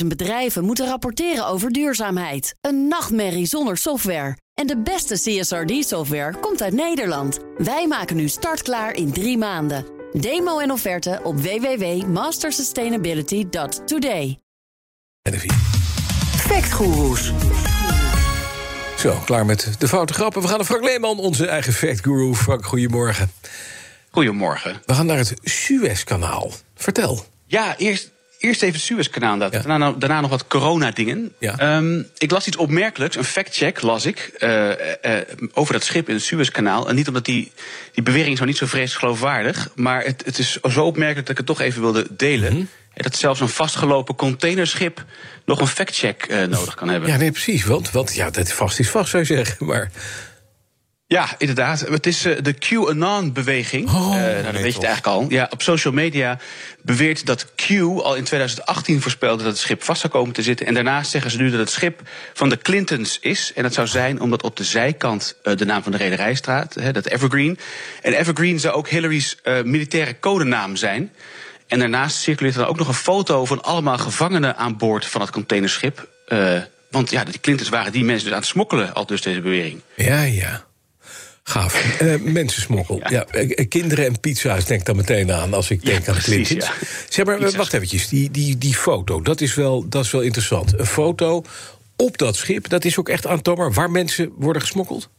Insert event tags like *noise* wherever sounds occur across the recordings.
250.000 bedrijven moeten rapporteren over duurzaamheid. Een nachtmerrie zonder software. En de beste CSRD-software komt uit Nederland. Wij maken nu startklaar in drie maanden. Demo en offerte op www.mastersustainability.today. Factgoeroes. Zo, klaar met de foute grappen. We gaan naar Frank Leeman, onze eigen fact guru. Frank, goedemorgen. Goedemorgen. We gaan naar het Suezkanaal. Vertel. Ja, eerst, eerst even het Suezkanaal. Ja. Daarna, daarna, nog wat corona-dingen. Ja. Um, ik las iets opmerkelijks, een fact-check las ik, uh, uh, over dat schip in het Suezkanaal. En niet omdat die, die bewering is nou niet zo vreselijk geloofwaardig, maar het, het is zo opmerkelijk dat ik het toch even wilde delen. Mm -hmm. Dat zelfs een vastgelopen containerschip nog een fact-check uh, nodig kan hebben. Ja, nee, precies. Want, want ja, dat vast is vast, zou je zeggen. Maar ja, inderdaad. Het is uh, de QAnon-beweging. Oh, uh, nou, dat weet je het eigenlijk al. Ja, op social media beweert dat Q al in 2018 voorspelde dat het schip vast zou komen te zitten. En daarnaast zeggen ze nu dat het schip van de Clintons is. En dat zou zijn omdat op de zijkant uh, de naam van de rederij staat, dat Evergreen. En Evergreen zou ook Hillary's militaire codenaam zijn. En daarnaast circuleert er ook nog een foto van allemaal gevangenen aan boord van het containerschip. want ja, die Clintons waren die mensen dus aan het smokkelen, al dus deze bewering. Ja, ja. Gaaf. Uh, mensensmokkel. Ja. ja. kinderen en pizza's denk ik dan meteen aan als ik denk ja, aan precies, Clintons. Ja. Zeg maar, Pizza's. wacht eventjes. Die, die, die foto, dat is, wel, dat is wel interessant. Een foto op dat schip, dat is ook echt aantoonbaar waar mensen worden gesmokkeld?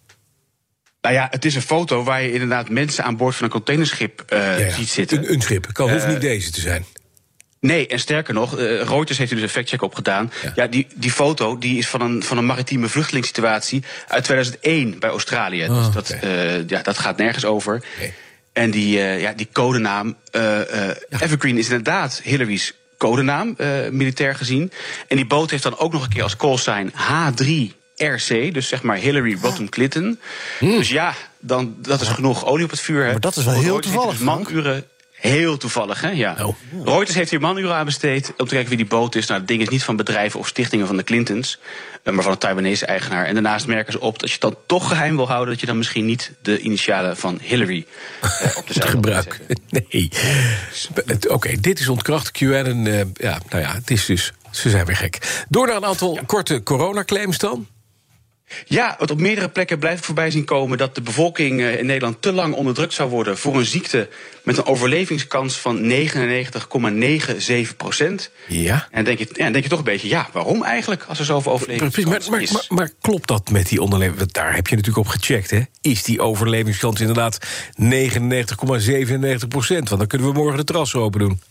Nou ja, het is een foto waar je inderdaad mensen aan boord van een containerschip uh, ja, ziet zitten. Een, een schip, kan, hoeft uh, niet deze te zijn. Nee, en sterker nog, uh, Reuters heeft er dus een factcheck op gedaan. Ja, ja die, die foto die is van een, van een maritieme vluchtelingssituatie uit 2001 bij Australië. Oh, dus dat, okay. uh, ja, dat gaat nergens over. En die, uh, ja, die codenaam ja. Evergreen is inderdaad Hillary's codenaam, militair gezien. En die boot heeft dan ook nog een keer als callsign H3 RC, dus zeg maar Hillary Rodham Clinton. Mm. Dus ja, dan, dat is genoeg olie op het vuur. Maar dat is wel heel toevallig. Dus manuren Heel toevallig, hè? Ja. Oh. Reuters heeft hier manuren aan besteed om te kijken wie die boot is. Nou, het ding is niet van bedrijven of stichtingen van de Clintons, maar van een Taiwanese eigenaar. En daarnaast merken ze op dat je het dan toch geheim wil houden, dat je dan misschien niet de initialen van Hillary eh, op de *laughs* zijde gebruikt. *laughs* Nee. Oké, okay, dit is ontkracht. QN en uh, ja, nou ja, het is dus. Ze zijn weer gek. Door naar een aantal ja. korte coronaclaims dan. Ja, wat op meerdere plekken blijft voorbij zien komen dat de bevolking in Nederland te lang onderdrukt zou worden voor een ziekte met een overlevingskans van 99,97 procent. Ja. En dan denk je, ja, denk je toch een beetje, ja, waarom eigenlijk als er zoveel overlevingskans maar, maar, is? Maar, maar, klopt dat met die onderleving? Daar heb je natuurlijk op gecheckt, hè? Is die overlevingskans inderdaad 99,97 procent? Want dan kunnen we morgen de terrassen open doen.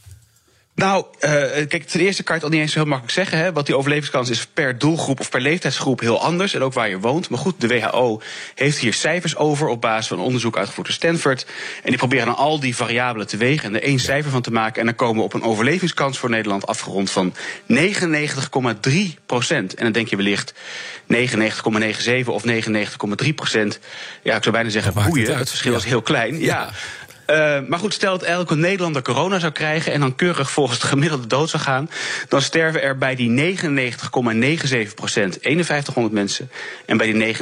Nou, uh, kijk, ten eerste kan je het al niet eens heel makkelijk zeggen. Hè, wat die overlevingskans is per doelgroep of per leeftijdsgroep heel anders. En ook waar je woont. Maar goed, de WHO heeft hier cijfers over op basis van onderzoek uitgevoerd door Stanford. En die proberen dan al die variabelen te wegen en er één cijfer van te maken. En dan komen we op een overlevingskans voor Nederland afgerond van 99,3 procent. En dan denk je wellicht 99,97 of 99,3 procent. Ja, ik zou bijna zeggen, boeien. Het, het verschil ja. is heel klein. ja. ja. Uh, maar goed, stel dat elke Nederlander corona zou krijgen en dan keurig volgens het gemiddelde dood zou gaan, dan sterven er bij die 99,97 procent 5100 mensen en bij die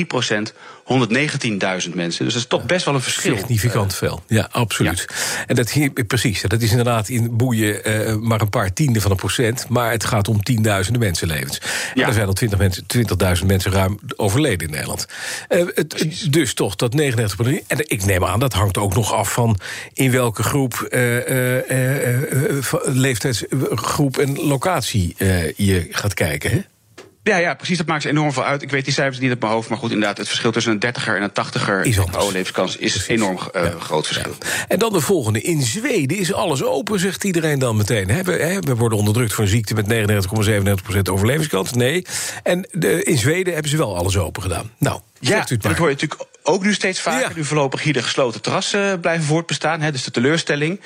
99,3 procent 119.000 mensen. Dus dat is toch best wel een verschil. Significant veel, ja, absoluut. Ja. En dat hier, precies, dat is inderdaad in boeien uh, maar een paar tiende van een procent, maar het gaat om tienduizenden mensenlevens. Ja. En er zijn al 20.000 mensen, mensen ruim overleden in Nederland. Uh, het, dus toch, dat 99 procent. En ik neem aan, dat hangt ook nog af van in welke groep, uh, leeftijdsgroep en locatie je gaat kijken, hè? Ja, ja, precies. Dat maakt enorm veel uit. Ik weet die cijfers niet op mijn hoofd. Maar goed, inderdaad, het verschil tussen een 30er en een 80er is overlevingskans is precies. enorm uh, ja. groot verschil. Ja. En dan de volgende. In Zweden is alles open, zegt iedereen dan meteen. He, we, he, we, worden onderdrukt voor een ziekte met 99,97% overlevingskans. Nee. En de, in Zweden hebben ze wel alles open gedaan. Nou, ja, dat hoor je natuurlijk ook nu steeds vaker. Ja. Nu voorlopig hier de gesloten terrassen blijven voortbestaan. Hè, dus de teleurstelling.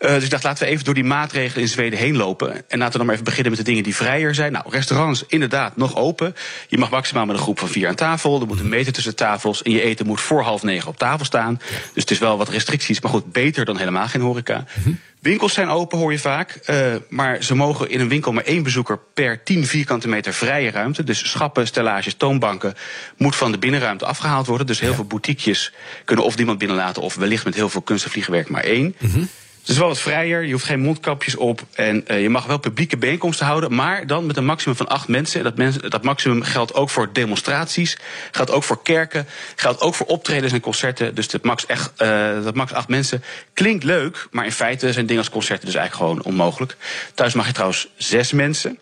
Uh, dus ik dacht, laten we even door die maatregelen in Zweden heen lopen. En laten we dan maar even beginnen met de dingen die vrijer zijn. Nou, restaurants inderdaad nog open. Je mag maximaal met een groep van vier aan tafel. Er moet een meter tussen tafels. En je eten moet voor half negen op tafel staan. Dus het is wel wat restricties. Maar goed, beter dan helemaal geen horeca. Mm -hmm. Winkels zijn open, hoor je vaak. Uh, maar ze mogen in een winkel maar één bezoeker per 10 vierkante meter vrije ruimte. Dus schappen, stellages, toonbanken moet van de binnenruimte afgehaald worden. Dus heel ja. veel boutiquejes kunnen of niemand binnenlaten... of wellicht met heel veel kunst en maar één. Mm -hmm. Het is wel wat vrijer, je hoeft geen mondkapjes op en uh, je mag wel publieke bijeenkomsten houden, maar dan met een maximum van acht mensen. Dat, mensen, dat maximum geldt ook voor demonstraties, geldt ook voor kerken, geldt ook voor optredens en concerten. Dus dat max, echt, uh, dat max acht mensen klinkt leuk, maar in feite zijn dingen als concerten dus eigenlijk gewoon onmogelijk. Thuis mag je trouwens zes mensen.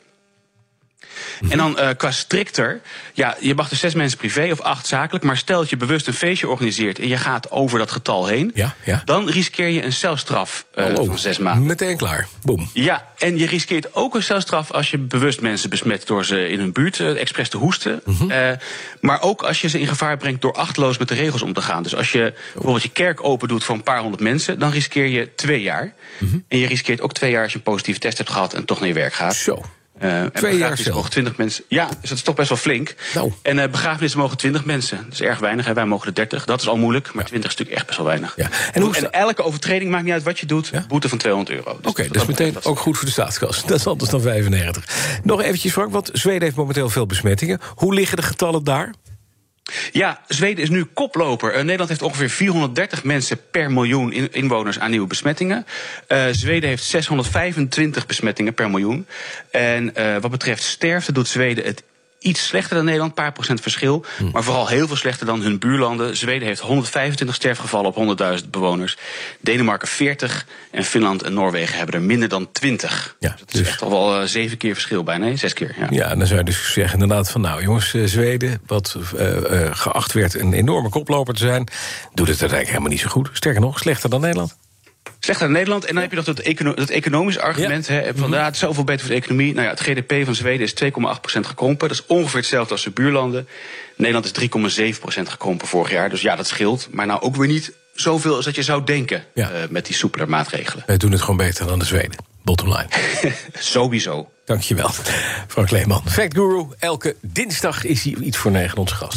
En dan uh, qua strikter, ja, je mag dus zes mensen privé of acht zakelijk, maar stel dat je bewust een feestje organiseert en je gaat over dat getal heen, ja, ja. dan riskeer je een celstraf uh, oh, van zes maanden. Meteen klaar, boom. Ja, en je riskeert ook een celstraf als je bewust mensen besmet door ze in hun buurt uh, expres te hoesten. -hmm. maar ook als je ze in gevaar brengt door achteloos met de regels om te gaan. Dus als je bijvoorbeeld je kerk open doet voor een paar honderd mensen, dan riskeer je twee jaar. -hmm. En je riskeert ook twee jaar als je een positieve test hebt gehad en toch naar je werk gaat. Zo. Uh, Twee jaar zelf. mogen 20 mensen. Ja, dus dat is toch best wel flink. Nou. En uh, begrafenissen mogen 20 mensen. Dat is erg weinig. Hè. Wij mogen er 30. Dat is al moeilijk. Maar 20 is natuurlijk echt best wel weinig. Ja. En, hoe en elke overtreding, maakt niet uit wat je doet, ja? boete van 200 euro. Dus Oké, okay, dat is meteen ook goed voor de staatskas. *laughs* Dat is anders dan 95. Nog eventjes, Frank, want Zweden heeft momenteel veel besmettingen. Hoe liggen de getallen daar? Ja, Zweden is nu koploper. Uh, Nederland heeft ongeveer 430 mensen per miljoen in, inwoners aan nieuwe besmettingen. Uh, Zweden heeft 625 besmettingen per miljoen. En uh, wat betreft sterfte doet Zweden het iets slechter dan Nederland, een paar procent verschil. Hm. Maar vooral heel veel slechter dan hun buurlanden. Zweden heeft 125 sterfgevallen op 100.000 bewoners. Denemarken 40 en Finland en Noorwegen hebben er minder dan 20. Ja, dat is dus echt al wel uh, zeven keer verschil bijna, nee, zes keer. Ja. dan zou je dus zeggen inderdaad van... nou jongens, uh, Zweden, wat uh, geacht werd een enorme koploper te zijn... doet het uiteindelijk helemaal niet zo goed. Sterker nog, slechter dan Nederland. Slechter dan Nederland. En dan heb je nog dat, econo dat economisch argument. Ja. Hè, van, mm -hmm. het is zoveel beter voor de economie. Nou ja, het GDP van Zweden is 2,8% gekrompen. Dat is ongeveer hetzelfde als de buurlanden. Nederland is 3,7% gekrompen vorig jaar. Dus ja, dat scheelt. Maar nou ook weer niet zoveel als dat je zou denken ja. uh, met die soepeler maatregelen. Wij doen het gewoon beter dan de Zweden. Bottom line. *laughs* Sowieso. Dankjewel, Frank Leeman. Fact Guru, elke dinsdag is hij iets voor negen onze gast.